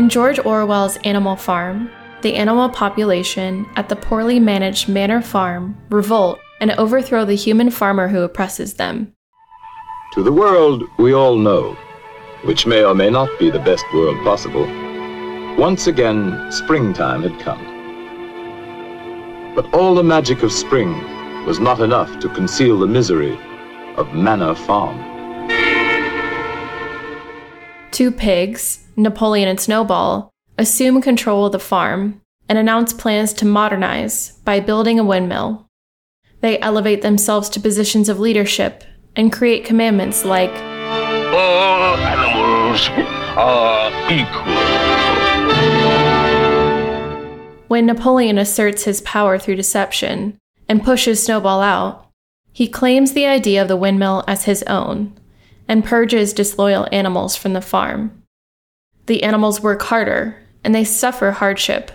In George Orwell's Animal Farm, the animal population at the poorly managed Manor Farm revolt and overthrow the human farmer who oppresses them. To the world we all know, which may or may not be the best world possible, once again springtime had come. But all the magic of spring was not enough to conceal the misery of Manor Farm. Two pigs, Napoleon and Snowball, assume control of the farm and announce plans to modernize by building a windmill. They elevate themselves to positions of leadership and create commandments like All animals are equal. When Napoleon asserts his power through deception and pushes Snowball out, he claims the idea of the windmill as his own and purges disloyal animals from the farm. The animals work harder and they suffer hardship,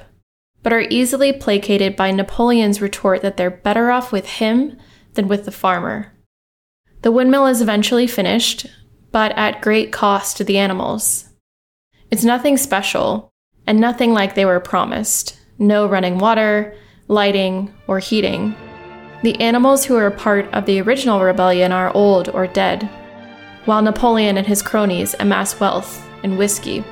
but are easily placated by Napoleon's retort that they're better off with him than with the farmer. The windmill is eventually finished, but at great cost to the animals. It's nothing special, and nothing like they were promised no running water, lighting, or heating. The animals who are a part of the original rebellion are old or dead, while Napoleon and his cronies amass wealth and whiskey.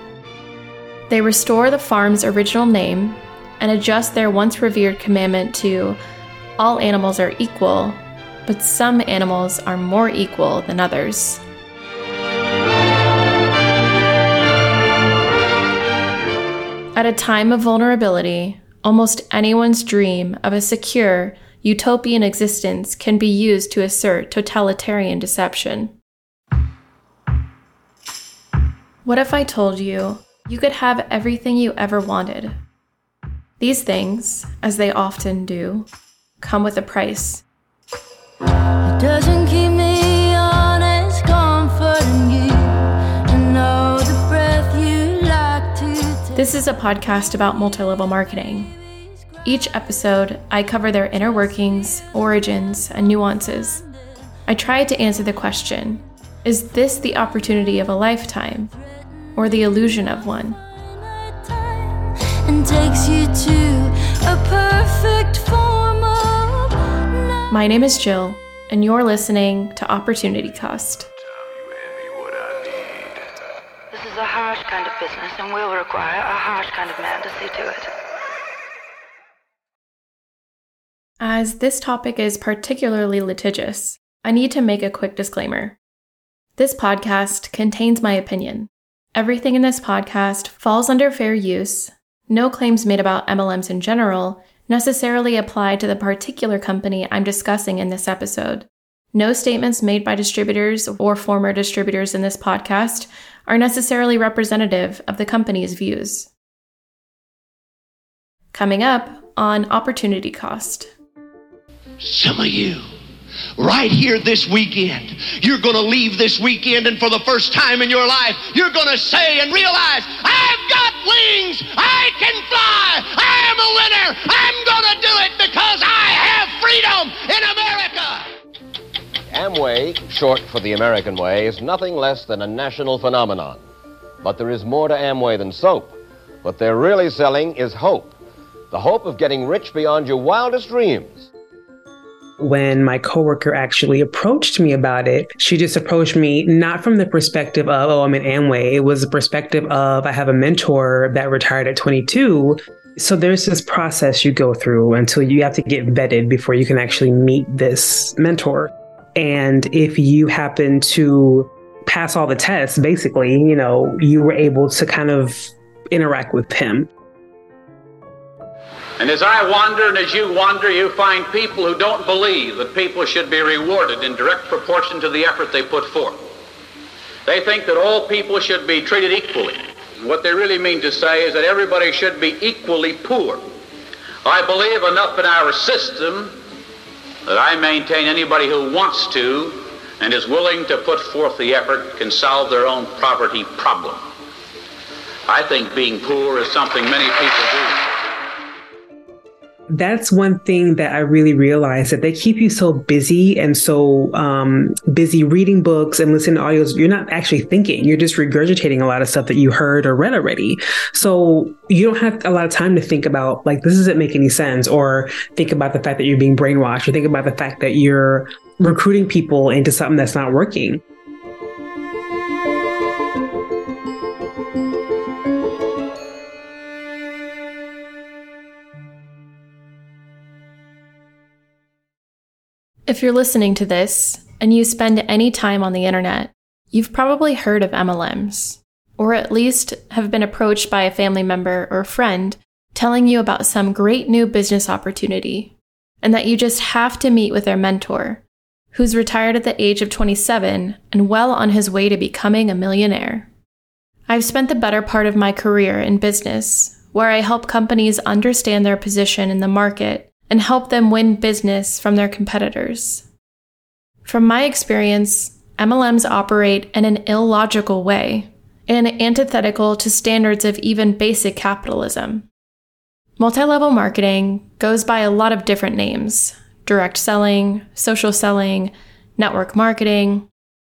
They restore the farm's original name and adjust their once revered commandment to all animals are equal, but some animals are more equal than others. At a time of vulnerability, almost anyone's dream of a secure, utopian existence can be used to assert totalitarian deception. What if I told you you could have everything you ever wanted? These things, as they often do, come with a price. It doesn't keep me honest, comforting you. Know the breath you like to take. This is a podcast about multi level marketing. Each episode, I cover their inner workings, origins, and nuances. I try to answer the question Is this the opportunity of a lifetime, or the illusion of one? and takes you to a perfect form of. My name is Jill, and you're listening to Opportunity Cost. This is a harsh kind of business and will require a harsh kind of man to see to it. As this topic is particularly litigious, I need to make a quick disclaimer. This podcast contains my opinion. Everything in this podcast falls under fair use. No claims made about MLMs in general necessarily apply to the particular company I'm discussing in this episode. No statements made by distributors or former distributors in this podcast are necessarily representative of the company's views. Coming up on Opportunity Cost. Some of you, right here this weekend, you're going to leave this weekend, and for the first time in your life, you're going to say and realize, I've got wings, I can fly, I am a winner, I'm going to do it because I have freedom in America. Amway, short for the American way, is nothing less than a national phenomenon. But there is more to Amway than soap. What they're really selling is hope. The hope of getting rich beyond your wildest dreams. When my coworker actually approached me about it, she just approached me not from the perspective of, oh, I'm in Amway. It was the perspective of, I have a mentor that retired at 22. So there's this process you go through until you have to get vetted before you can actually meet this mentor. And if you happen to pass all the tests, basically, you know, you were able to kind of interact with him. And as I wander and as you wander, you find people who don't believe that people should be rewarded in direct proportion to the effort they put forth. They think that all people should be treated equally. What they really mean to say is that everybody should be equally poor. I believe enough in our system that I maintain anybody who wants to and is willing to put forth the effort can solve their own poverty problem. I think being poor is something many people do. That's one thing that I really realized that they keep you so busy and so um, busy reading books and listening to audios. You're not actually thinking. You're just regurgitating a lot of stuff that you heard or read already. So you don't have a lot of time to think about like this doesn't make any sense, or think about the fact that you're being brainwashed, or think about the fact that you're recruiting people into something that's not working. If you're listening to this and you spend any time on the internet, you've probably heard of MLMs, or at least have been approached by a family member or friend telling you about some great new business opportunity, and that you just have to meet with their mentor, who's retired at the age of 27 and well on his way to becoming a millionaire. I've spent the better part of my career in business, where I help companies understand their position in the market and help them win business from their competitors. From my experience, MLMs operate in an illogical way and antithetical to standards of even basic capitalism. Multi level marketing goes by a lot of different names direct selling, social selling, network marketing.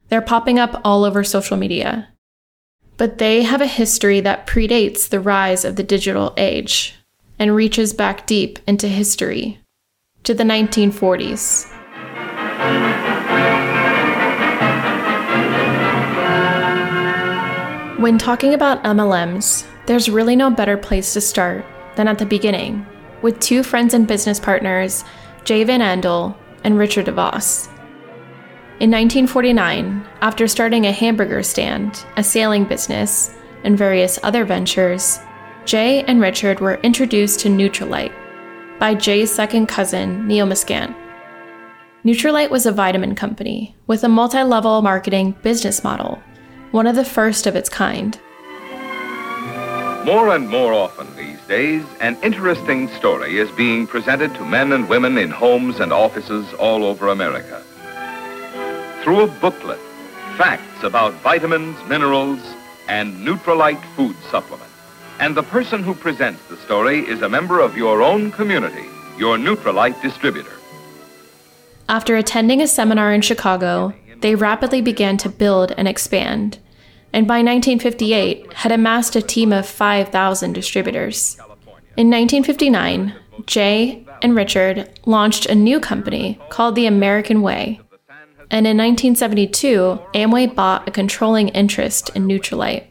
They're popping up all over social media. But they have a history that predates the rise of the digital age and reaches back deep into history to the 1940s. When talking about MLMs, there's really no better place to start than at the beginning, with two friends and business partners, Jay Van Andel and Richard DeVos. In 1949, after starting a hamburger stand, a sailing business, and various other ventures, Jay and Richard were introduced to Nutrilite by Jay's second cousin, Neil Maaskant. Nutrilite was a vitamin company with a multi level marketing business model, one of the first of its kind. More and more often these days, an interesting story is being presented to men and women in homes and offices all over America. Through a booklet, facts about vitamins, minerals, and Nutrilite food supplements. And the person who presents the story is a member of your own community, your Nutrilite distributor. After attending a seminar in Chicago, they rapidly began to build and expand, and by 1958 had amassed a team of 5,000 distributors. In 1959, Jay and Richard launched a new company called the American Way. And in 1972, Amway bought a controlling interest in Nutrilite.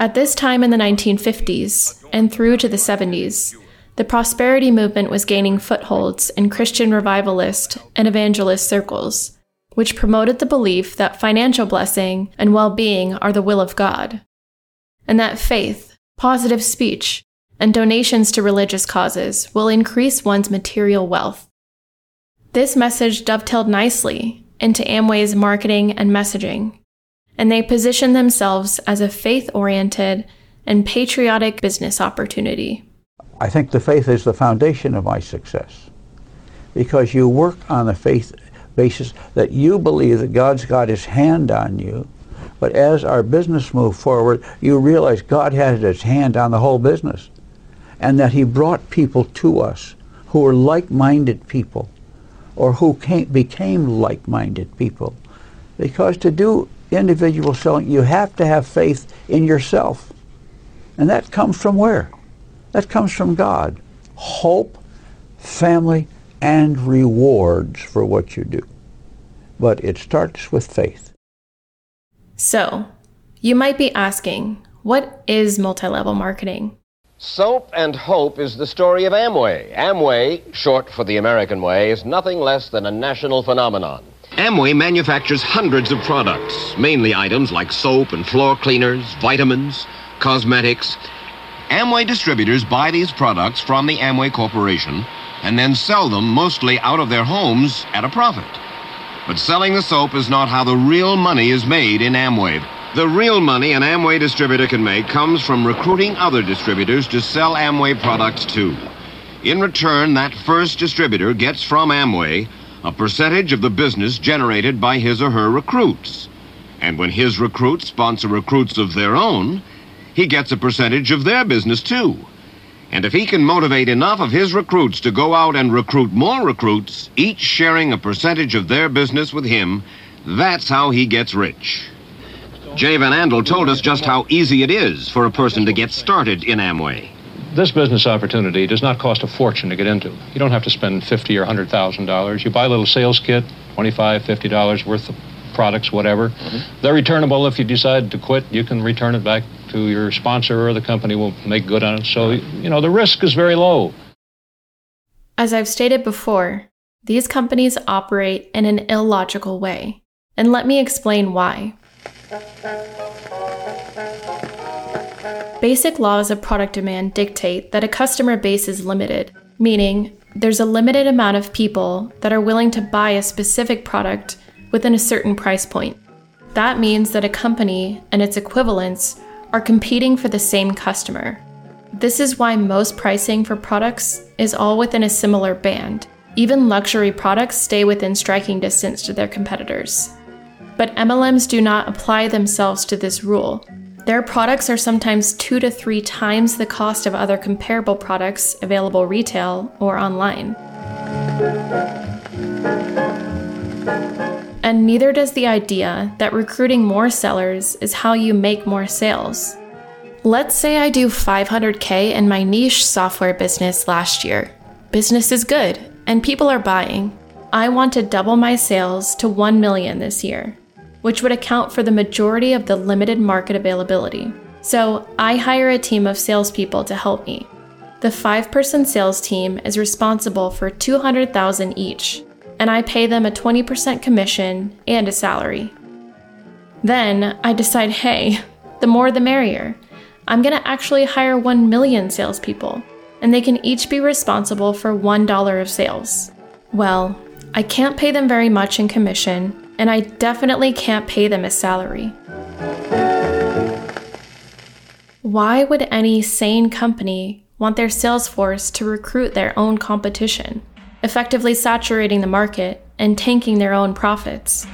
At this time in the 1950s and through to the 70s, the prosperity movement was gaining footholds in Christian revivalist and evangelist circles, which promoted the belief that financial blessing and well being are the will of God, and that faith, positive speech, and donations to religious causes will increase one's material wealth. This message dovetailed nicely into Amway's marketing and messaging, and they position themselves as a faith oriented and patriotic business opportunity. I think the faith is the foundation of my success because you work on the faith basis that you believe that God's got his hand on you. But as our business moved forward, you realize God had his hand on the whole business and that he brought people to us who were like-minded people or who came, became like-minded people. Because to do individual selling, you have to have faith in yourself. And that comes from where? That comes from God. Hope, family, and rewards for what you do. But it starts with faith. So, you might be asking, what is multi level marketing? Soap and Hope is the story of Amway. Amway, short for the American way, is nothing less than a national phenomenon. Amway manufactures hundreds of products, mainly items like soap and floor cleaners, vitamins, cosmetics. Amway distributors buy these products from the Amway Corporation and then sell them mostly out of their homes at a profit. But selling the soap is not how the real money is made in Amway. The real money an Amway distributor can make comes from recruiting other distributors to sell Amway products to. In return, that first distributor gets from Amway a percentage of the business generated by his or her recruits. And when his recruits sponsor recruits of their own, he gets a percentage of their business too. And if he can motivate enough of his recruits to go out and recruit more recruits, each sharing a percentage of their business with him, that's how he gets rich. Jay Van Andel told us just how easy it is for a person to get started in Amway. This business opportunity does not cost a fortune to get into. You don't have to spend fifty or hundred thousand dollars. You buy a little sales kit, twenty-five, fifty dollars worth of products, whatever. Mm-hmm. They're returnable. If you decide to quit, you can return it back to your sponsor, or the company will make good on it. So you know the risk is very low. As I've stated before, these companies operate in an illogical way, and let me explain why. Basic laws of product demand dictate that a customer base is limited, meaning there's a limited amount of people that are willing to buy a specific product within a certain price point. That means that a company and its equivalents are competing for the same customer. This is why most pricing for products is all within a similar band. Even luxury products stay within striking distance to their competitors. But MLMs do not apply themselves to this rule, their products are sometimes two to three times the cost of other comparable products available retail or online. And neither does the idea that recruiting more sellers is how you make more sales. Let's say I do 500k in my niche software business last year. Business is good and people are buying. I want to double my sales to 1 million this year which would account for the majority of the limited market availability. So I hire a team of salespeople to help me. The five person sales team is responsible for 200,000 each, and I pay them a 20% commission and a salary. Then I decide hey, the more the merrier. I'm gonna actually hire 1 million salespeople, and they can each be responsible for $1 of sales. Well, I can't pay them very much in commission, and I definitely can't pay them a salary. Why would any sane company want their sales force to recruit their own competition, effectively saturating the market and tanking their own profits?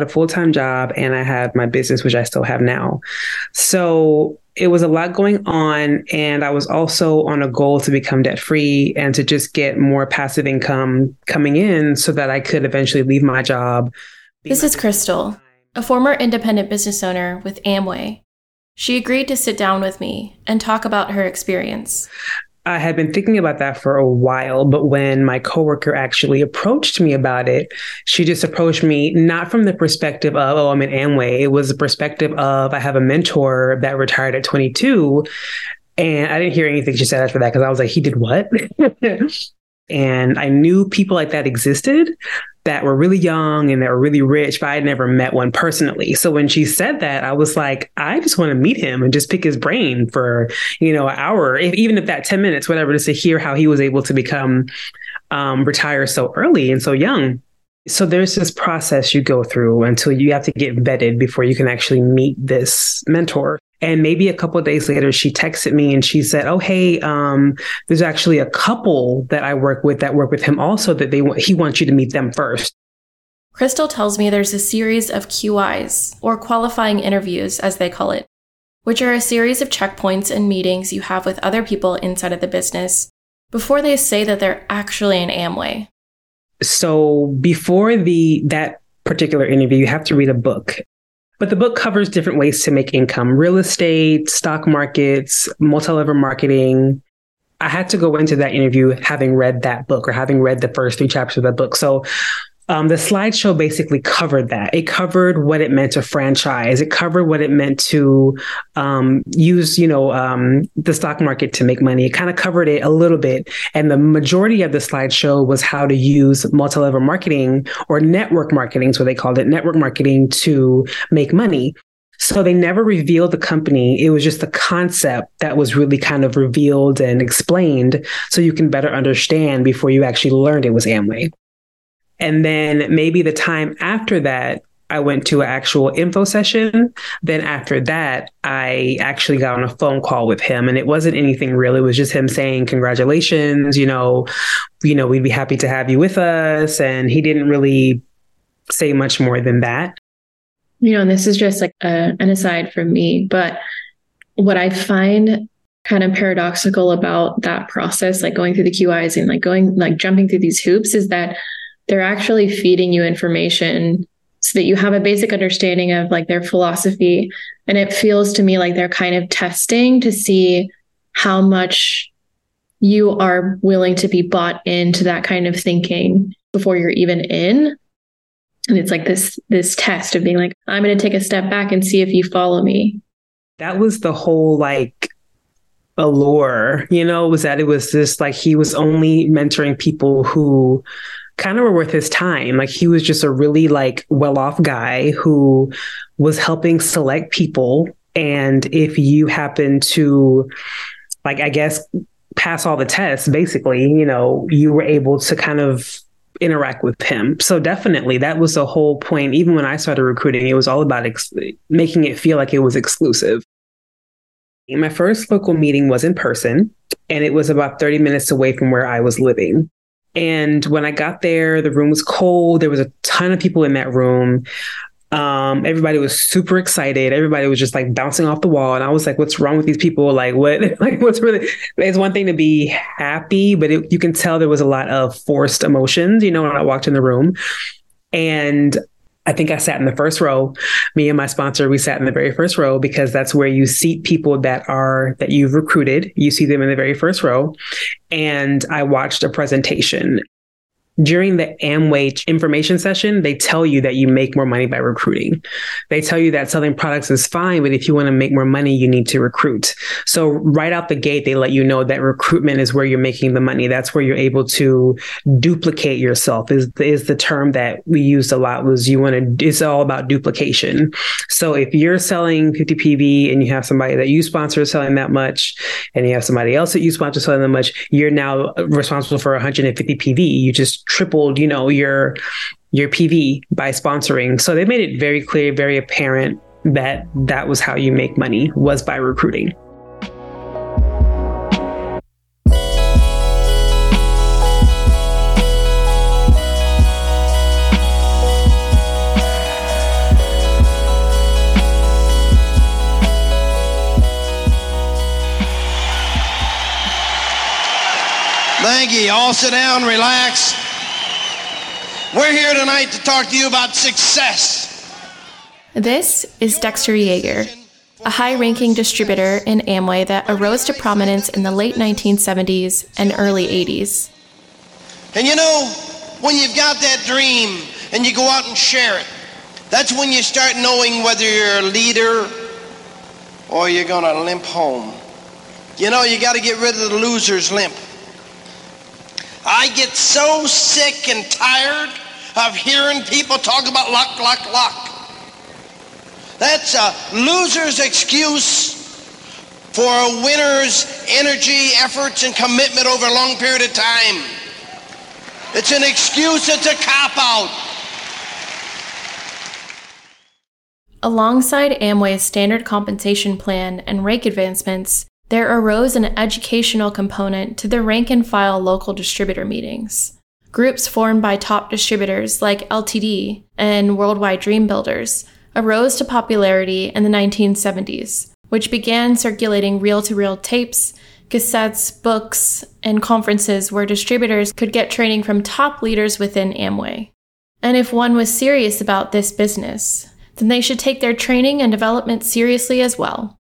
Had a full time job and I had my business, which I still have now. So it was a lot going on. And I was also on a goal to become debt free and to just get more passive income coming in so that I could eventually leave my job. This is Chrystal, a former independent business owner with Amway. She agreed to sit down with me and talk about her experience. I had been thinking about that for a while, but when my coworker actually approached me about it, she just approached me not from the perspective of, oh, I'm in Amway. It was the perspective of, I have a mentor that retired at 22. And I didn't hear anything she said after that because I was like, he did what? and I knew people like that existed, that were really young and that were really rich, but I had never met one personally. So when she said that, I was like, I just want to meet him and just pick his brain for, you know, an hour, if, even if that 10 minutes, whatever, just to hear how he was able to become um, retire so early and so young. So there's this process you go through until you have to get vetted before you can actually meet this mentor. And maybe a couple days later, she texted me and she said, "Oh, hey, um, there's actually a couple that I work with that work with him also that they want. He wants you to meet them first. Chrystal tells me there's a series of QIs, or qualifying interviews, as they call it, which are a series of checkpoints and meetings you have with other people inside of the business before they say that they're actually an Amway. So before the that particular interview, you have to read a book. But the book covers different ways to make income real estate, stock markets, multi level marketing. I had to go into that interview having read that book or having read the first three chapters of that book. So um, the slideshow basically covered that. It covered what it meant to franchise. It covered what it meant to um, use, you know, um, the stock market to make money. It kind of covered it a little bit. And the majority of the slideshow was how to use multi-level marketing or network marketing, is what they called it, network marketing to make money. So they never revealed the company. It was just the concept that was really kind of revealed and explained so you can better understand before you actually learned it was Amway. And then maybe the time after that, I went to an actual info session. Then after that, I actually got on a phone call with him and it wasn't anything real. It was just him saying, congratulations, you know, you know, we'd be happy to have you with us. And he didn't really say much more than that. You know, and this is just like a, an aside from me, but what I find kind of paradoxical about that process, like going through the QIs and like going, like jumping through these hoops, is that they're actually feeding you information so that you have a basic understanding of like their philosophy. And it feels to me like they're kind of testing to see how much you are willing to be bought into that kind of thinking before you're even in and it's like this this test of being like i'm going to take a step back and see if you follow me that was the whole like allure you know was that it was just like he was only mentoring people who kind of were worth his time like he was just a really like well-off guy who was helping select people and if you happen to like i guess pass all the tests basically you know you were able to kind of interact with him. So definitely that was the whole point. Even when I started recruiting, it was all about ex- making it feel like it was exclusive. My first local meeting was in person and it was about 30 minutes away from where I was living. And when I got there, the room was cold. There was a ton of people in that room. Um, everybody was super excited. Everybody was just like bouncing off the wall. And I was like, what's wrong with these people? Like, what, like, what's really, it's one thing to be happy, but it, you can tell there was a lot of forced emotions, you know, when I walked in the room. And I think I sat in the first row. Me and my sponsor, we sat in the very first row because that's where you seat people that are that you've recruited. You see them in the very first row. And I watched a presentation during the Amway information session, they tell you that you make more money by recruiting. They tell you that selling products is fine, but if you want to make more money, you need to recruit. So right out the gate, they let you know that recruitment is where you're making the money. That's where you're able to duplicate yourself is, is the term that we used a lot was you want to, it's all about duplication. So if you're selling 50 PV and you have somebody that you sponsor selling that much and you have somebody else that you sponsor selling that much, you're now responsible for 150 PV. You just tripled, you know, your your PV by sponsoring. So they made it very clear, very apparent that that was how you make money was by recruiting. Thank you. All sit down, relax. We're here tonight to talk to you about success. This is Dexter Yager, a high ranking distributor in Amway that arose to prominence in the late 1970s and early 80s. And you know, when you've got that dream and you go out and share it, that's when you start knowing whether you're a leader or you're going to limp home. You know, you got to get rid of the loser's limp. I get so sick and tired of hearing people talk about luck, luck, luck. That's a loser's excuse for a winner's energy, efforts, and commitment over a long period of time. It's an excuse, it's a cop out. Alongside Amway's standard compensation plan and rank advancements, there arose an educational component to the rank and file local distributor meetings. Groups formed by top distributors like LTD and Worldwide Dream Builders arose to popularity in the 1970s, which began circulating reel to reel tapes, cassettes, books, and conferences where distributors could get training from top leaders within Amway. And if one was serious about this business, then they should take their training and development seriously as well.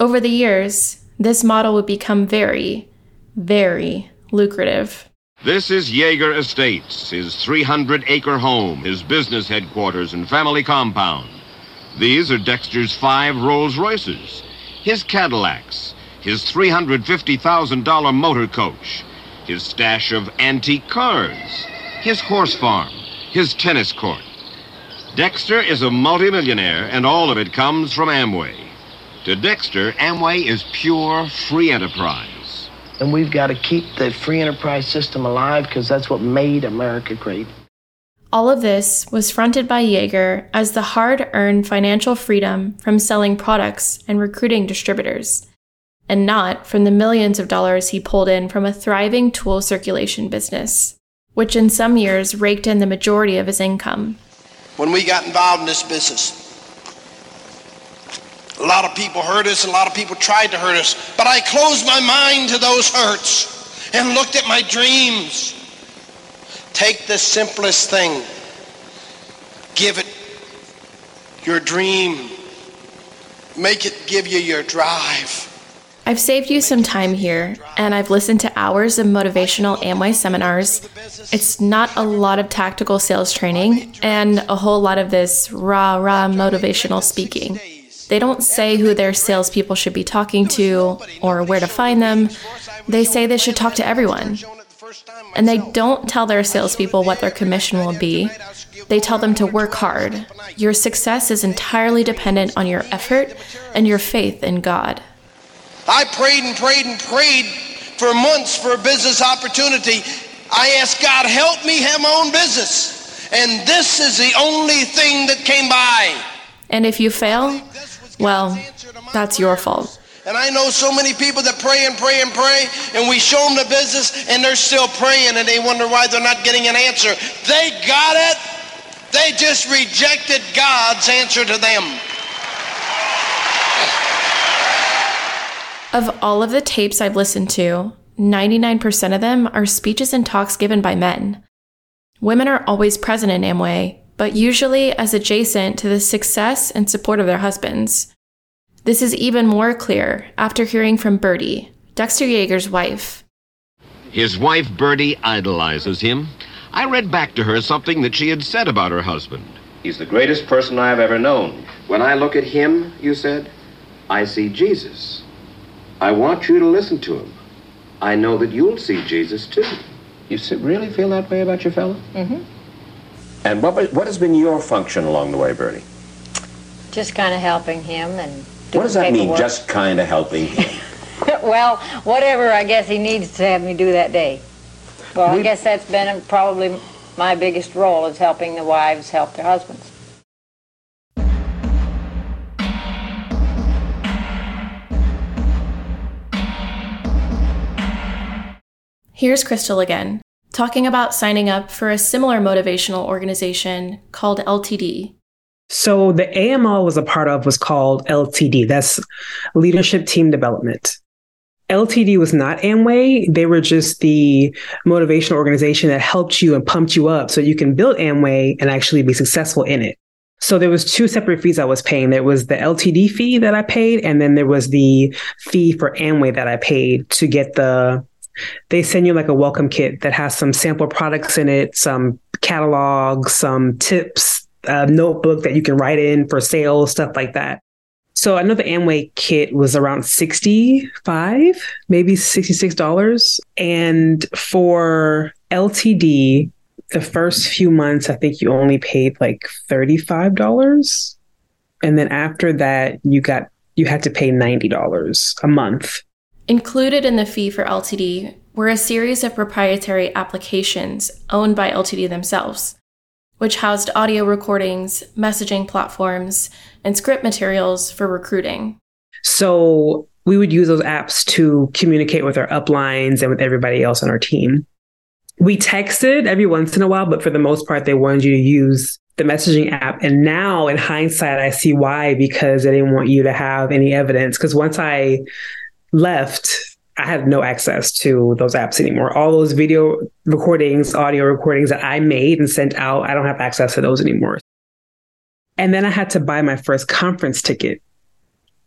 Over the years, this model would become very, very lucrative. This is Yager Estates, his 300 acre home, his business headquarters, and family compound. These are Dexter's five Rolls Royces, his Cadillacs, his $350,000 motor coach, his stash of antique cars, his horse farm, his tennis court. Dexter is a multimillionaire, and all of it comes from Amway. To Dexter, Amway is pure free enterprise. And we've got to keep the free enterprise system alive because that's what made America great. All of this was fronted by Yager as the hard earned financial freedom from selling products and recruiting distributors, and not from the millions of dollars he pulled in from a thriving tool circulation business, which in some years raked in the majority of his income. When we got involved in this business, a lot of people hurt us, a lot of people tried to hurt us, but I closed my mind to those hurts and looked at my dreams. Take the simplest thing, give it your dream, make it give you your drive. I've saved you some time here, and I've listened to hours of motivational Amway seminars. It's not a lot of tactical sales training and a whole lot of this rah rah motivational speaking. They don't say who their salespeople should be talking to or where to find them. They say they should talk to everyone. And they don't tell their salespeople what their commission will be. They tell them to work hard. Your success is entirely dependent on your effort and your faith in God. I prayed and prayed and prayed for months for a business opportunity. I asked God, help me have my own business. And this is the only thing that came by. And if you fail, well, that's your fault. And I know so many people that pray and pray and pray, and we show them the business, and they're still praying, and they wonder why they're not getting an answer. They got it. They just rejected God's answer to them. Of all of the tapes I've listened to, 99% of them are speeches and talks given by men. Women are always present in Amway, but usually as adjacent to the success and support of their husbands. This is even more clear after hearing from Birdie, Dexter Yager's wife. His wife, Birdie, idolizes him. I read back to her something that she had said about her husband. He's the greatest person I have ever known. When I look at him, you said, I see Jesus. I want you to listen to him. I know that you'll see Jesus too. You really feel that way about your fellow? Mm-hmm. And what, what has been your function along the way, Birdie? Just kind of helping him and. What does that mean, paperwork. just kind of helping him? well, whatever I guess he needs to have me do that day. Well, I guess that's been probably my biggest role is helping the wives help their husbands. Here's Chrystal again, talking about signing up for a similar motivational organization called LTD. So the AML was a part of was called LTD. That's Leadership Team Development. LTD was not Amway. They were just the motivational organization that helped you and pumped you up so you can build Amway and actually be successful in it. So there was two separate fees I was paying. There was the LTD fee that I paid, and then there was the fee for Amway that I paid to get the they send you like a welcome kit that has some sample products in it, some catalogs, some tips, a notebook that you can write in for sales, stuff like that. So I know the Amway kit was around 65, maybe $66. And for LTD, the first few months, I think you only paid like $35. And then after that, you got you had to pay $90 a month. Included in the fee for LTD were a series of proprietary applications owned by LTD themselves, which housed audio recordings, messaging platforms, and script materials for recruiting. So we would use those apps to communicate with our uplines and with everybody else on our team. We texted every once in a while, but for the most part, they wanted you to use the messaging app. And now in hindsight, I see why, because they didn't want you to have any evidence. Because once I left, I had no access to those apps anymore. All those video recordings, audio recordings that I made and sent out, I don't have access to those anymore. And then I had to buy my first conference ticket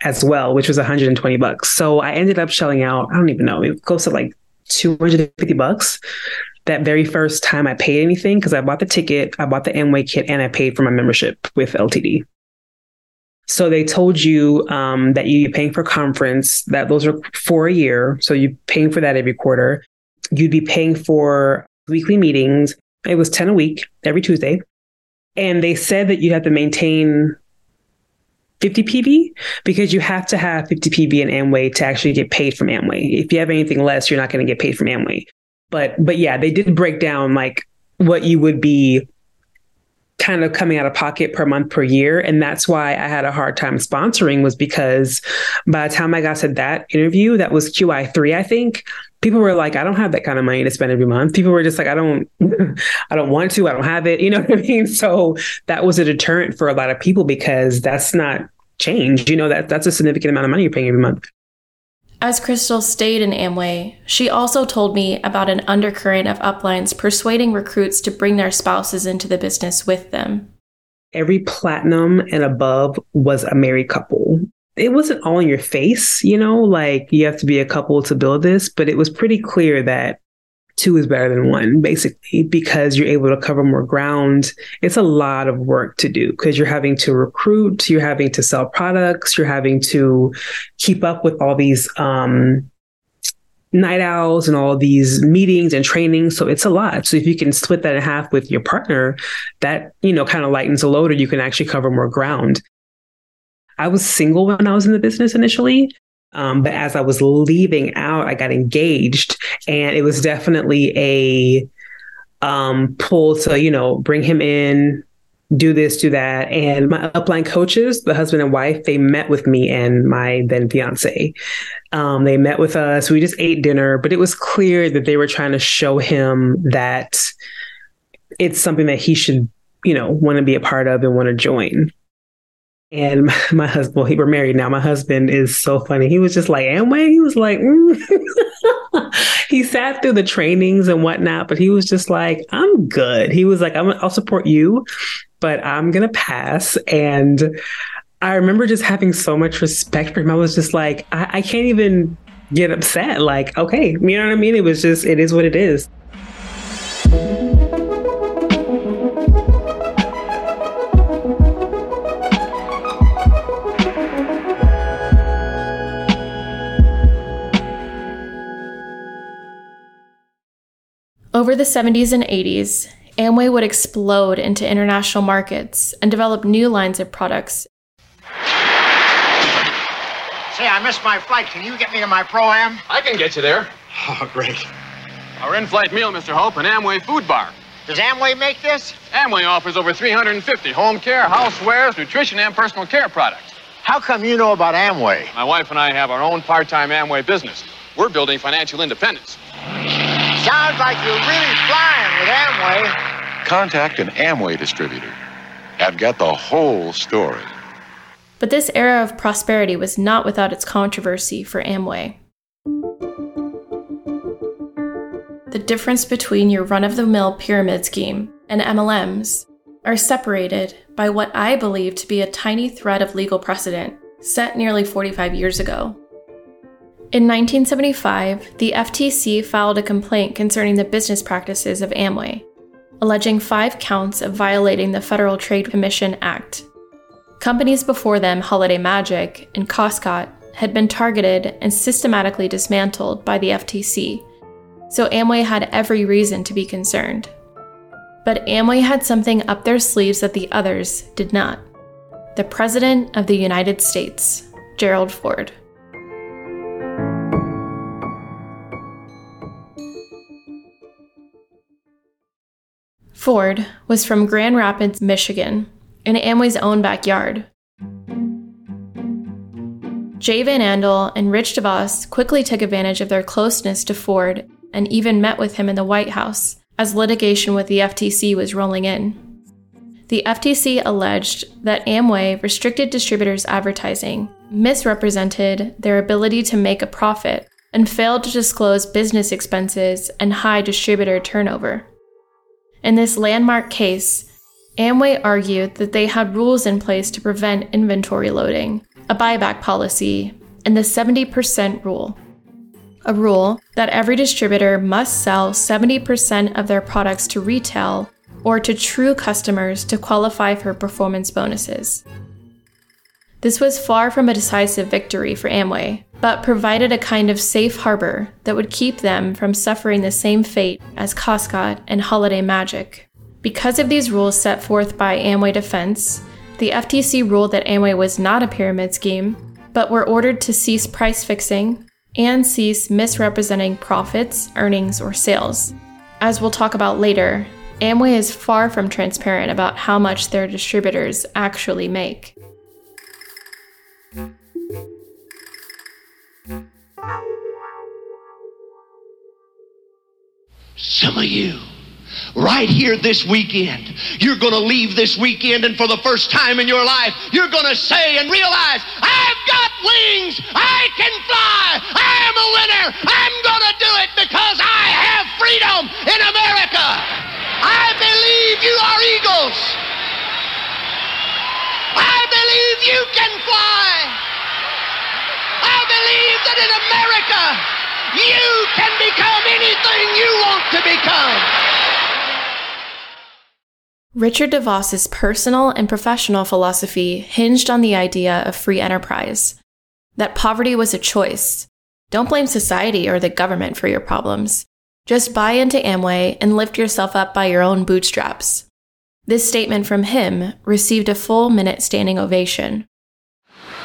as well, which was 120 bucks. So I ended up shelling out, I don't even know, it goes to like 250 bucks that very first time I paid anything because I bought the ticket, I bought the Amway kit, and I paid for my membership with LTD. So they told you um, that you're paying for conference, that those are for a year. So you're paying for that every quarter. You'd be paying for weekly meetings. It was 10 a week every Tuesday. And they said that you have to maintain 50 PV because you have to have 50 PV in Amway to actually get paid from Amway. If you have anything less, you're not going to get paid from Amway. But but yeah, they did break down like what you would be kind of coming out of pocket per month per year. And that's why i had a hard time sponsoring was because by the time i got to that interview that was qi3 i think people were like i don't have that kind of money to spend every month. People were just like i don't i don't want to i don't have it. You know what i mean? So that was a deterrent for a lot of people because that's not change. You know that that's a significant amount of money you're paying every month as Chrystal stayed in Amway, she also told me about an undercurrent of uplines persuading recruits to bring their spouses into the business with them. Every platinum and above was a married couple. It wasn't all in your face, you know, like you have to be a couple to build this, but it was pretty clear that two is better than one, basically, because you're able to cover more ground. It's a lot of work to do because you're having to recruit, you're having to sell products, you're having to keep up with all these um, night owls and all these meetings and trainings. So it's a lot. So if you can split that in half with your partner, that, you know, kind of lightens the load or you can actually cover more ground. I was single when I was in the business initially. Um, but as I was leaving out, I got engaged, and it was definitely a um, pull to you know bring him in, do this, do that. And my upline coaches, the husband and wife, they met with me and my then fiance. Um, they met with us. We just ate dinner, but it was clear that they were trying to show him that it's something that he should, you know, want to be a part of and want to join. And my, my husband, well, we're married now. My husband is so funny. He was just like, Amway? He was like, mm. he sat through the trainings and whatnot, but he was just like, I'm good. He was like, i will support you, but I'm going to pass. And I remember just having so much respect for him. I was just like, I, I can't even get upset. Like, okay, you know what I mean? It was just, it is what it is. Over the 70s and 80s, Amway would explode into international markets and develop new lines of products. Say, I missed my flight. Can you get me to my pro-am? I can get you there. Oh, great. Our in-flight meal, Mr. Hope, an Amway food bar. Does Amway make this? Amway offers over 350 home care, housewares, nutrition, and personal care products. How come you know about Amway? My wife and I have our own part-time Amway business. We're building financial independence. Sounds like you're really flying with Amway. Contact an Amway distributor. I've got the whole story. But this era of prosperity was not without its controversy for Amway. The difference between your run of the mill pyramid scheme and MLMs are separated by what I believe to be a tiny thread of legal precedent set nearly 45 years ago. In 1975, the FTC filed a complaint concerning the business practices of Amway, alleging five counts of violating the Federal Trade Commission Act. Companies before them, Holiday Magic and Koscot, had been targeted and systematically dismantled by the FTC, so Amway had every reason to be concerned. But Amway had something up their sleeves that the others did not. The President of the United States, Gerald Ford. Ford was from Grand Rapids, Michigan, in Amway's own backyard. Jay Van Andel and Rich DeVos quickly took advantage of their closeness to Ford and even met with him in the White House as litigation with the FTC was rolling in. The FTC alleged that Amway restricted distributors' advertising, misrepresented their ability to make a profit, and failed to disclose business expenses and high distributor turnover. In this landmark case, Amway argued that they had rules in place to prevent inventory loading, a buyback policy, and the 70% rule. A rule that every distributor must sell 70% of their products to retail or to true customers to qualify for performance bonuses. This was far from a decisive victory for Amway, but provided a kind of safe harbor that would keep them from suffering the same fate as Koscot and Holiday Magic. Because of these rules set forth by Amway Defense, the FTC ruled that Amway was not a pyramid scheme, but were ordered to cease price fixing and cease misrepresenting profits, earnings, or sales. As we'll talk about later, Amway is far from transparent about how much their distributors actually make. Some of you, right here this weekend, you're going to leave this weekend, and for the first time in your life, you're going to say and realize, I've got wings, I can fly, I am a winner, I'm going to do it because I have freedom in America. I believe you are eagles. I believe you can fly. I believe that in America, you can become anything you want to become. Richard DeVos's personal and professional philosophy hinged on the idea of free enterprise that poverty was a choice. Don't blame society or the government for your problems. Just buy into Amway and lift yourself up by your own bootstraps. This statement from him received a full minute standing ovation.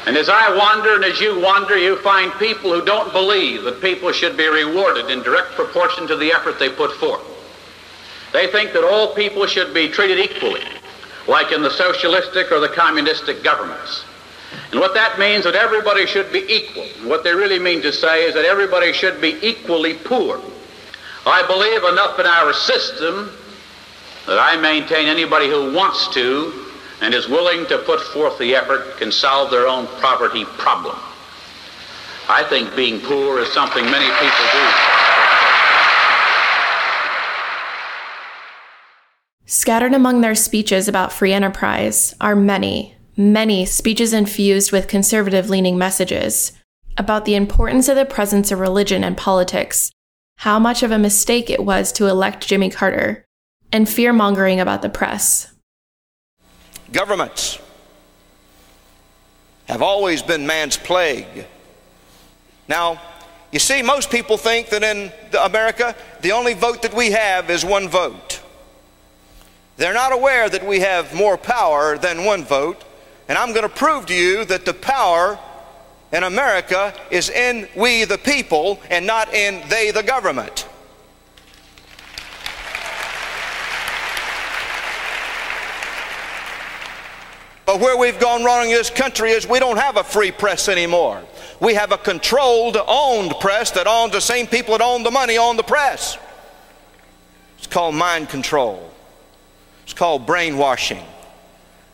And as I wander and as you wander, you find people who don't believe that people should be rewarded in direct proportion to the effort they put forth. They think that all people should be treated equally, like in the socialistic or the communistic governments. And what that means is that everybody should be equal. What they really mean to say is that everybody should be equally poor. I believe enough in our system that I maintain anybody who wants to and is willing to put forth the effort can solve their own poverty problem. I think being poor is something many people do. Scattered among their speeches about free enterprise are many, many speeches infused with conservative leaning messages about the importance of the presence of religion and politics, how much of a mistake it was to elect Jimmy Carter, and fear mongering about the press. Governments have always been man's plague. Now, you see, most people think that in America, the only vote that we have is one vote. They're not aware that we have more power than one vote, and I'm going to prove to you that the power in America is in we the people and not in they the government. But where we've gone wrong in this country is we don't have a free press anymore. We have a controlled, owned press that owns the same people that own the money on the press. It's called mind control. It's called brainwashing.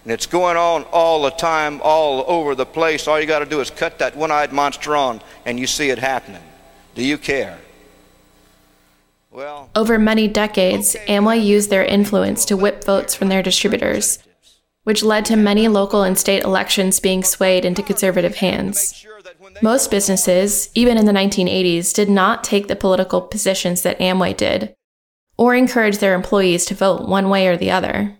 And it's going on all the time, all over the place. All you got to do is cut that one eyed monster on, and you see it happening. Do you care? Well, over many decades, Amway used their influence to whip votes from their distributors which led to many local and state elections being swayed into conservative hands. Most businesses, even in the 1980s, did not take the political positions that Amway did, or encourage their employees to vote one way or the other.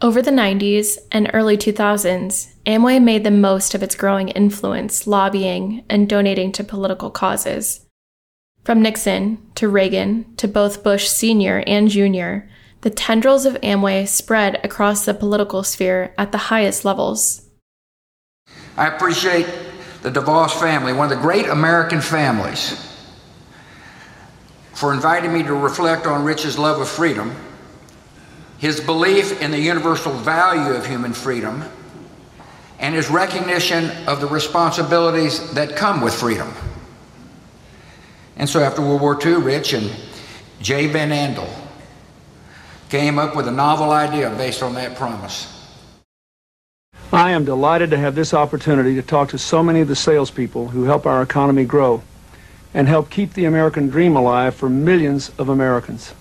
Over the 90s and early 2000s, Amway made the most of its growing influence lobbying and donating to political causes. From Nixon to Reagan to both Bush Sr. and Jr., the tendrils of Amway spread across the political sphere at the highest levels. I appreciate the DeVos family, one of the great American families, for inviting me to reflect on Rich's love of freedom, his belief in the universal value of human freedom, and his recognition of the responsibilities that come with freedom. And so after World War II, Rich and Jay Van Andel came up with a novel idea based on that promise. I am delighted to have this opportunity to talk to so many of the salespeople who help our economy grow and help keep the American dream alive for millions of Americans.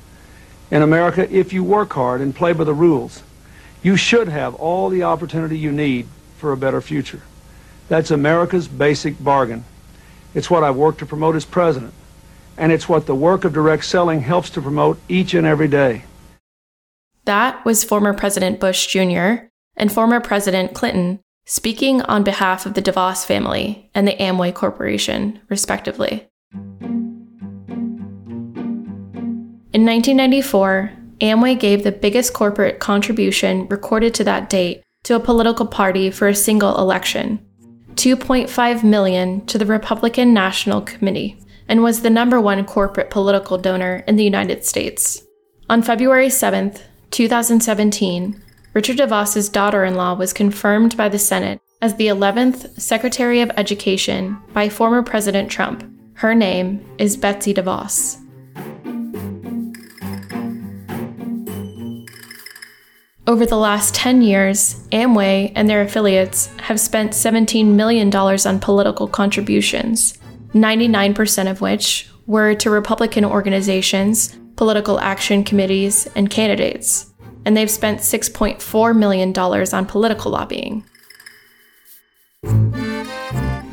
In America, if you work hard and play by the rules, you should have all the opportunity you need for a better future. That's America's basic bargain. It's what I've worked to promote as president, and it's what the work of direct selling helps to promote each and every day. That was former President Bush Jr. and former President Clinton speaking on behalf of the DeVos family and the Amway Corporation, respectively. In 1994, Amway gave the biggest corporate contribution recorded to that date to a political party for a single election, 2.5 million to the Republican National Committee, and was the number one corporate political donor in the United States. On February 7th, 2017, Richard DeVos's daughter in law was confirmed by the Senate as the 11th Secretary of Education by former President Trump. Her name is Betsy DeVos. Over the last 10 years, Amway and their affiliates have spent $17 million on political contributions, 99% of which were to Republican organizations, political action committees, and candidates. And they've spent $6.4 million on political lobbying.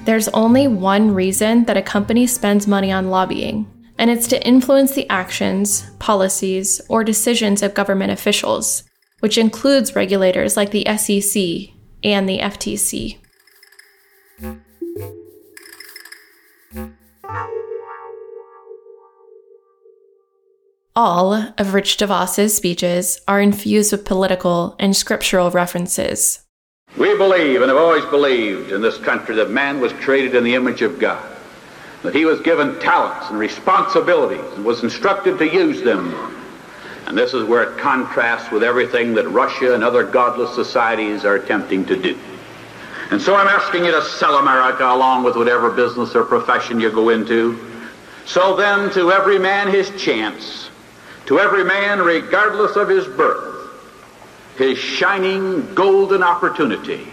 There's only one reason that a company spends money on lobbying, and it's to influence the actions, policies, or decisions of government officials, which includes regulators like the SEC and the FTC. All of Rich DeVos's speeches are infused with political and scriptural references. We believe and have always believed in this country that man was created in the image of God, that he was given talents and responsibilities and was instructed to use them. And this is where it contrasts with everything that Russia and other godless societies are attempting to do. And so I'm asking you to sell America along with whatever business or profession you go into. So then, to every man his chance, to every man regardless of his birth, his shining golden opportunity.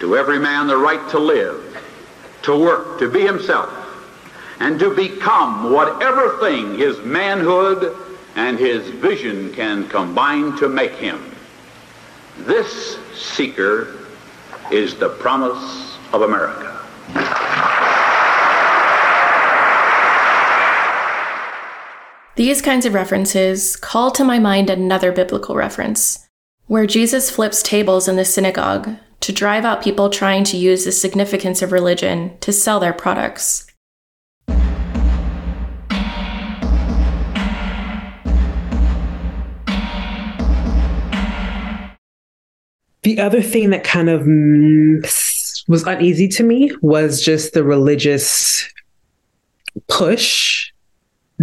To every man the right to live, to work, to be himself, and to become whatever thing his manhood and his vision can combine to make him. This seeker is the promise of America. These kinds of references call to my mind another biblical reference, where Jesus flips tables in the synagogue to drive out people trying to use the significance of religion to sell their products. The other thing that kind of was uneasy to me was just the religious push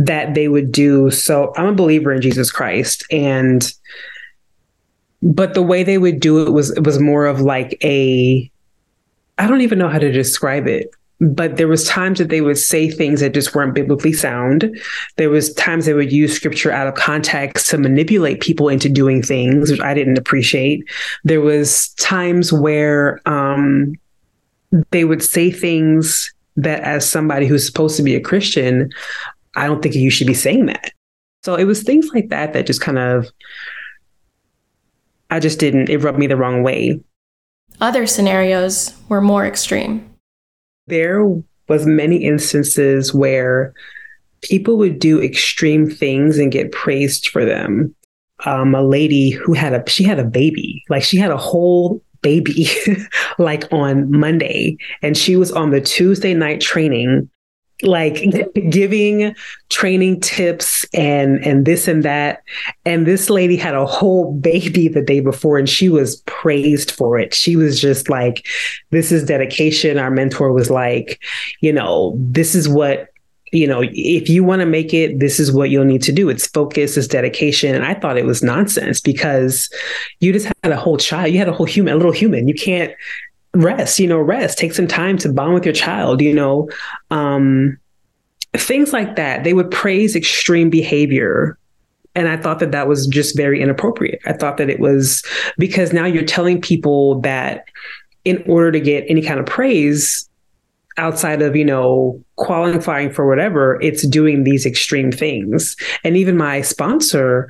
that they would do. So I'm a believer in Jesus Christ. And but the way they would do it was it was more of like a I don't even know how to describe it but there was times that they would say things that just weren't biblically sound. There was times they would use scripture out of context to manipulate people into doing things which i didn't appreciate. There was times where um, they would say things that as somebody who's supposed to be a christian I don't think you should be saying that. So it was things like that that just kind of, I just didn't, it rubbed me the wrong way. Other scenarios were more extreme. There was many instances where people would do extreme things and get praised for them. Um, a lady who had a, she had a baby, like she had a whole baby like on Monday and she was on the Tuesday night training like mm-hmm. giving training tips and and this and that. And this lady had a whole baby the day before and she was praised for it. She was just like this is dedication. Our mentor was like you know this is what you know if you want to make it this is what you'll need to do. It's focus it's dedication. And i thought it was nonsense because you just had a whole child you had a whole human a little human. You can't rest you know rest. Take some time to bond with your child you know um things like that. They would praise extreme behavior. And i thought that that was just very inappropriate. I thought that it was because now you're telling people that in order to get any kind of praise outside of you know qualifying for whatever it's doing these extreme things. And even my sponsor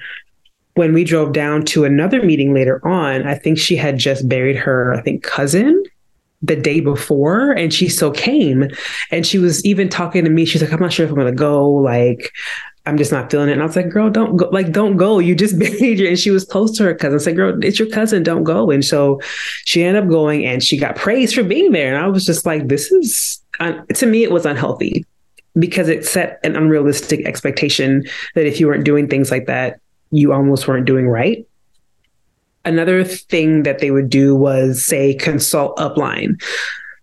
when we drove down to another meeting later on, I think she had just buried her, I think, cousin the day before and she still came. And she was even talking to me. She's like i'm not sure if i'm gonna go. Like i'm just not feeling it. And i was like girl don't go like don't go. You just buried her and she was close to her cousin. I said girl it's your cousin. Don't go. And so she ended up going and she got praised for being there. And i was just like this is to me it was unhealthy because it set an unrealistic expectation that if you weren't doing things like that you almost weren't doing right. Another thing that they would do was say consult upline.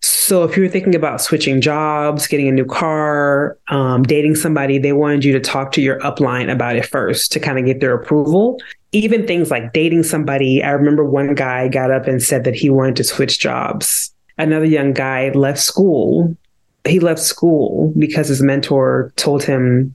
So if you were thinking about switching jobs, getting a new car, um, dating somebody, they wanted you to talk to your upline about it first to kind of get their approval. Even things like dating somebody. I remember one guy got up and said that he wanted to switch jobs. Another young guy left school. He left school because his mentor told him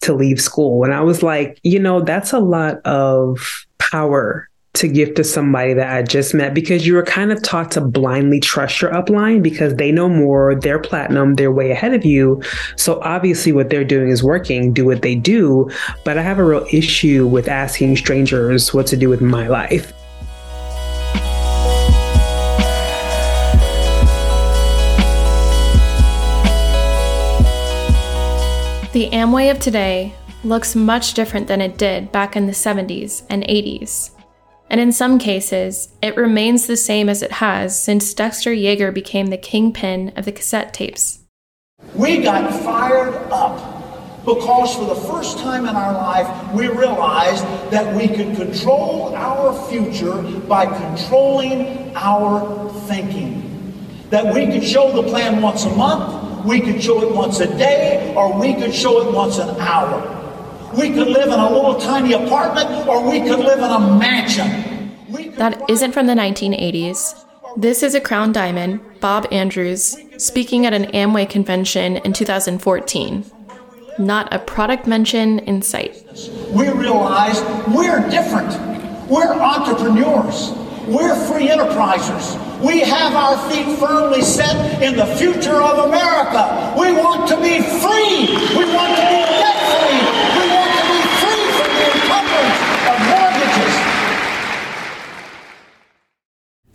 to leave school. And I was like, you know, that's a lot of power to give to somebody that I just met because you were kind of taught to blindly trust your upline because they know more, they're platinum, they're way ahead of you. So obviously what they're doing is working, do what they do. But I have a real issue with asking strangers what to do with my life. The Amway of today looks much different than it did back in the 70s and 80s. And in some cases, it remains the same as it has since Dexter Yager became the kingpin of the cassette tapes. We got fired up because for the first time in our life, we realized that we could control our future by controlling our thinking. That we could show the plan once a month, we could show it once a day, or we could show it once an hour. We could live in a little tiny apartment, or we could live in a mansion. That isn't from the 1980s. This is a Crown Diamond, Bob Andrews, speaking at an Amway convention in 2014. Not a product mention in sight. We realize we're different. We're entrepreneurs. We're free enterprisers. We have our feet firmly set in the future of America. We want to be free. We want to be debt free. We want to be free from the encumbrance of mortgages.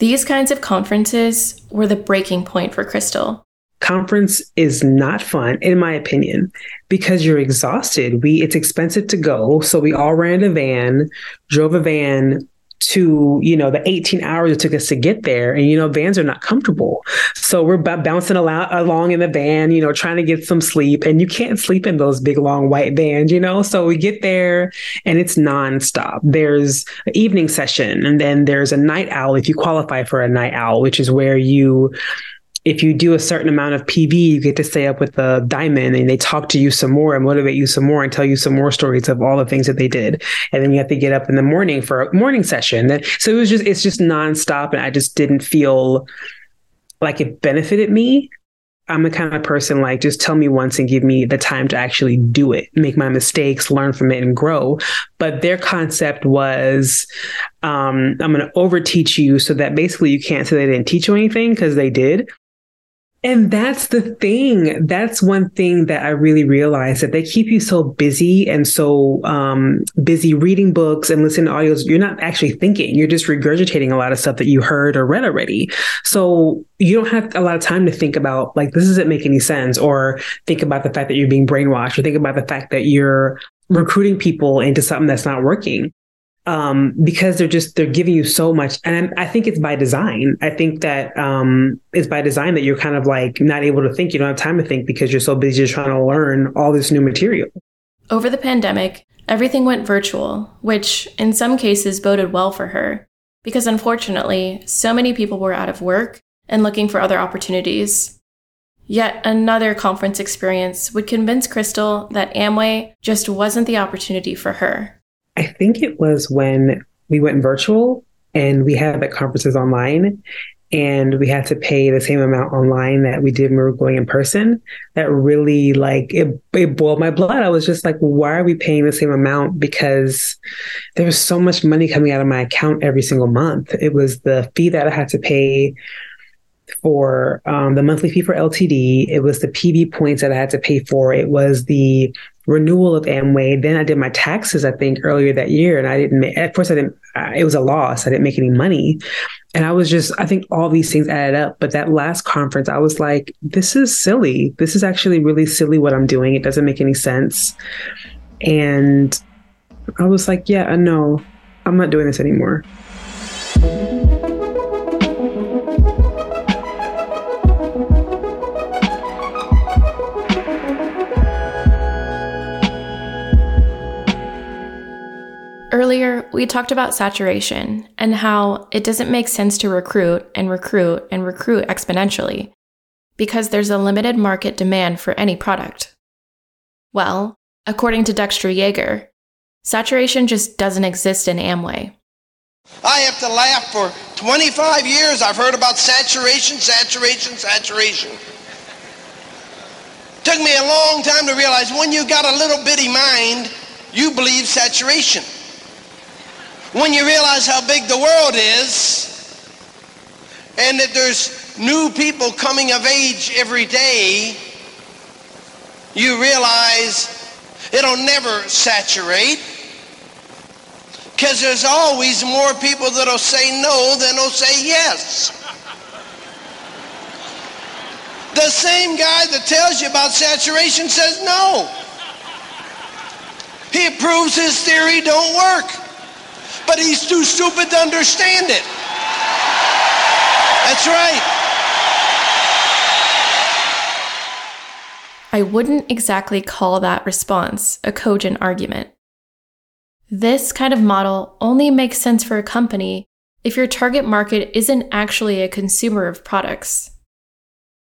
These kinds of conferences were the breaking point for Chrystal. Conference is not fun, in my opinion, because you're exhausted. We it's expensive to go, so we all ran a van, drove a van to you know the 18 hours it took us to get there. And you know vans are not comfortable. So we're b- bouncing along in the van you know trying to get some sleep. And you can't sleep in those big long white vans you know? So we get there and it's nonstop. There's an evening session and then there's a night owl if you qualify for a night owl which is where you if you do a certain amount of PV, you get to stay up with the diamond and they talk to you some more and motivate you some more and tell you some more stories of all the things that they did. And then you have to get up in the morning for a morning session. So it was just, it's just nonstop. And I just didn't feel like it benefited me. I'm the kind of person like, just tell me once and give me the time to actually do it, make my mistakes, learn from it, and grow. But their concept was, um, I'm going to overteach you so that basically you can't say they didn't teach you anything because they did. And that's the thing. That's one thing that I really realized that they keep you so busy and so um, busy reading books and listening to audios. You're not actually thinking. You're just regurgitating a lot of stuff that you heard or read already. So you don't have a lot of time to think about like this doesn't make any sense, or think about the fact that you're being brainwashed, or think about the fact that you're recruiting people into something that's not working um, because they're just they're giving you so much. And i think it's by design. I think that um, it's by design that you're kind of like not able to think. You don't have time to think because you're so busy just trying to learn all this new material. Over the pandemic everything went virtual which in some cases boded well for her because unfortunately so many people were out of work and looking for other opportunities. Yet another conference experience would convince Chrystal that Amway just wasn't the opportunity for her. I think it was when we went virtual and we had the conferences online and we had to pay the same amount online that we did when we were going in person. That really like it, it boiled my blood. I was just like why are we paying the same amount? Because there was so much money coming out of my account every single month. It was the fee that i had to pay for um, the monthly fee for ltd it was the pv points that i had to pay for. It was the renewal of Amway. Then I did my taxes, I think, earlier that year, and I didn't. Make, at first, I didn't. Uh, it was a loss. I didn't make any money, and I was just. I think all these things added up. But that last conference, I was like, "This is silly. This is actually really silly what I'm doing. It doesn't make any sense." And I was like, "Yeah, I know. I'm not doing this anymore." Earlier, we talked about saturation and how it doesn't make sense to recruit and recruit and recruit exponentially because there's a limited market demand for any product. Well, according to Dexter Yager, saturation just doesn't exist in Amway. I have to laugh for 25 years. I've heard about saturation, saturation, saturation. Took me a long time to realize when you got a little bitty mind, you believe saturation. When you realize how big the world is and that there's new people coming of age every day, you realize it'll never saturate because there's always more people that'll say no than will say yes. The same guy that tells you about saturation says no. He proves his theory don't work, but he's too stupid to understand it. That's right. I wouldn't exactly call that response a cogent argument. This kind of model only makes sense for a company if your target market isn't actually a consumer of products.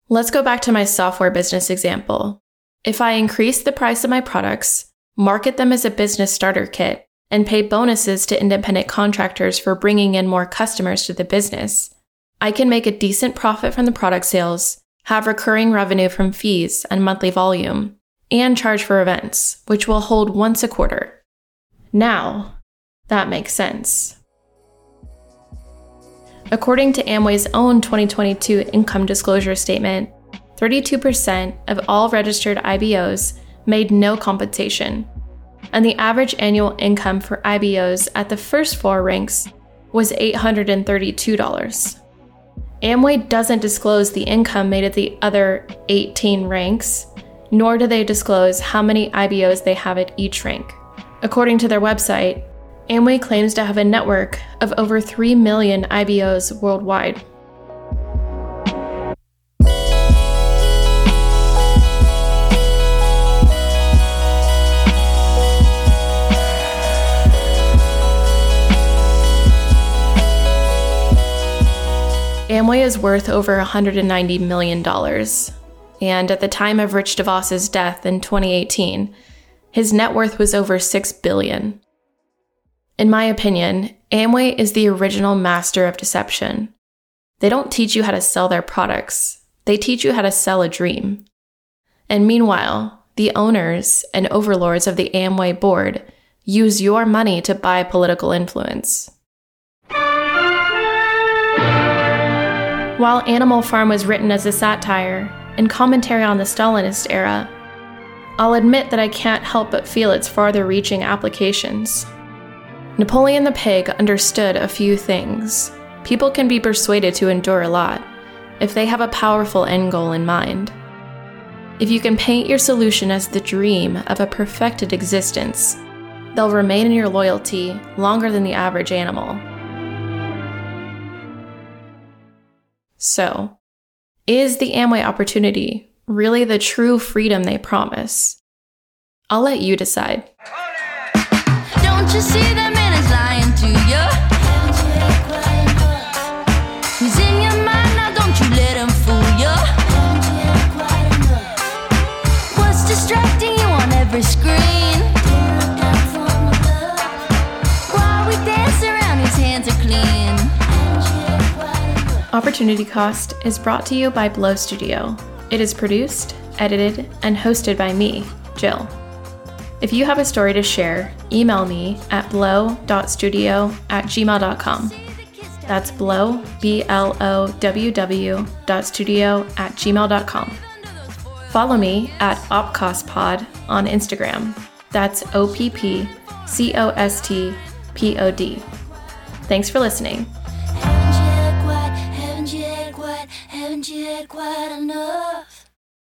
Let's go back to my software business example. If I increase the price of my products, market them as a business starter kit, and pay bonuses to independent contractors for bringing in more customers to the business, I can make a decent profit from the product sales, have recurring revenue from fees and monthly volume, and charge for events, which will hold once a quarter. Now, that makes sense. According to Amway's own 2022 income disclosure statement, 32% of all registered IBOs made no compensation, and the average annual income for IBOs at the first four ranks was $832. Amway doesn't disclose the income made at the other 18 ranks, nor do they disclose how many IBOs they have at each rank. According to their website, Amway claims to have a network of over 3 million IBOs worldwide. Amway is worth over $190 million. And at the time of Rich DeVos's death in 2018, his net worth was over 6 billion. In my opinion, Amway is the original master of deception. They don't teach you how to sell their products. They teach you how to sell a dream. And meanwhile, the owners and overlords of the Amway board use your money to buy political influence. While Animal Farm was written as a satire and commentary on the Stalinist era, I'll admit that I can't help but feel its farther reaching applications. Napoleon the Pig understood a few things. People can be persuaded to endure a lot if they have a powerful end goal in mind. If you can paint your solution as the dream of a perfected existence, they'll remain in your loyalty longer than the average animal. So, is the Amway opportunity really the true freedom they promise? I'll let you decide. Opportunity Cost is brought to you by Bloww Studio. It is produced, edited, and hosted by me, Jill. If you have a story to share, email me at bloww.studio at gmail.com. That's blow, B L O W W dot studio at gmail.com. Follow me at OppCostPod on Instagram. That's O P P C O S T P O D. Thanks for listening. Had quite enough?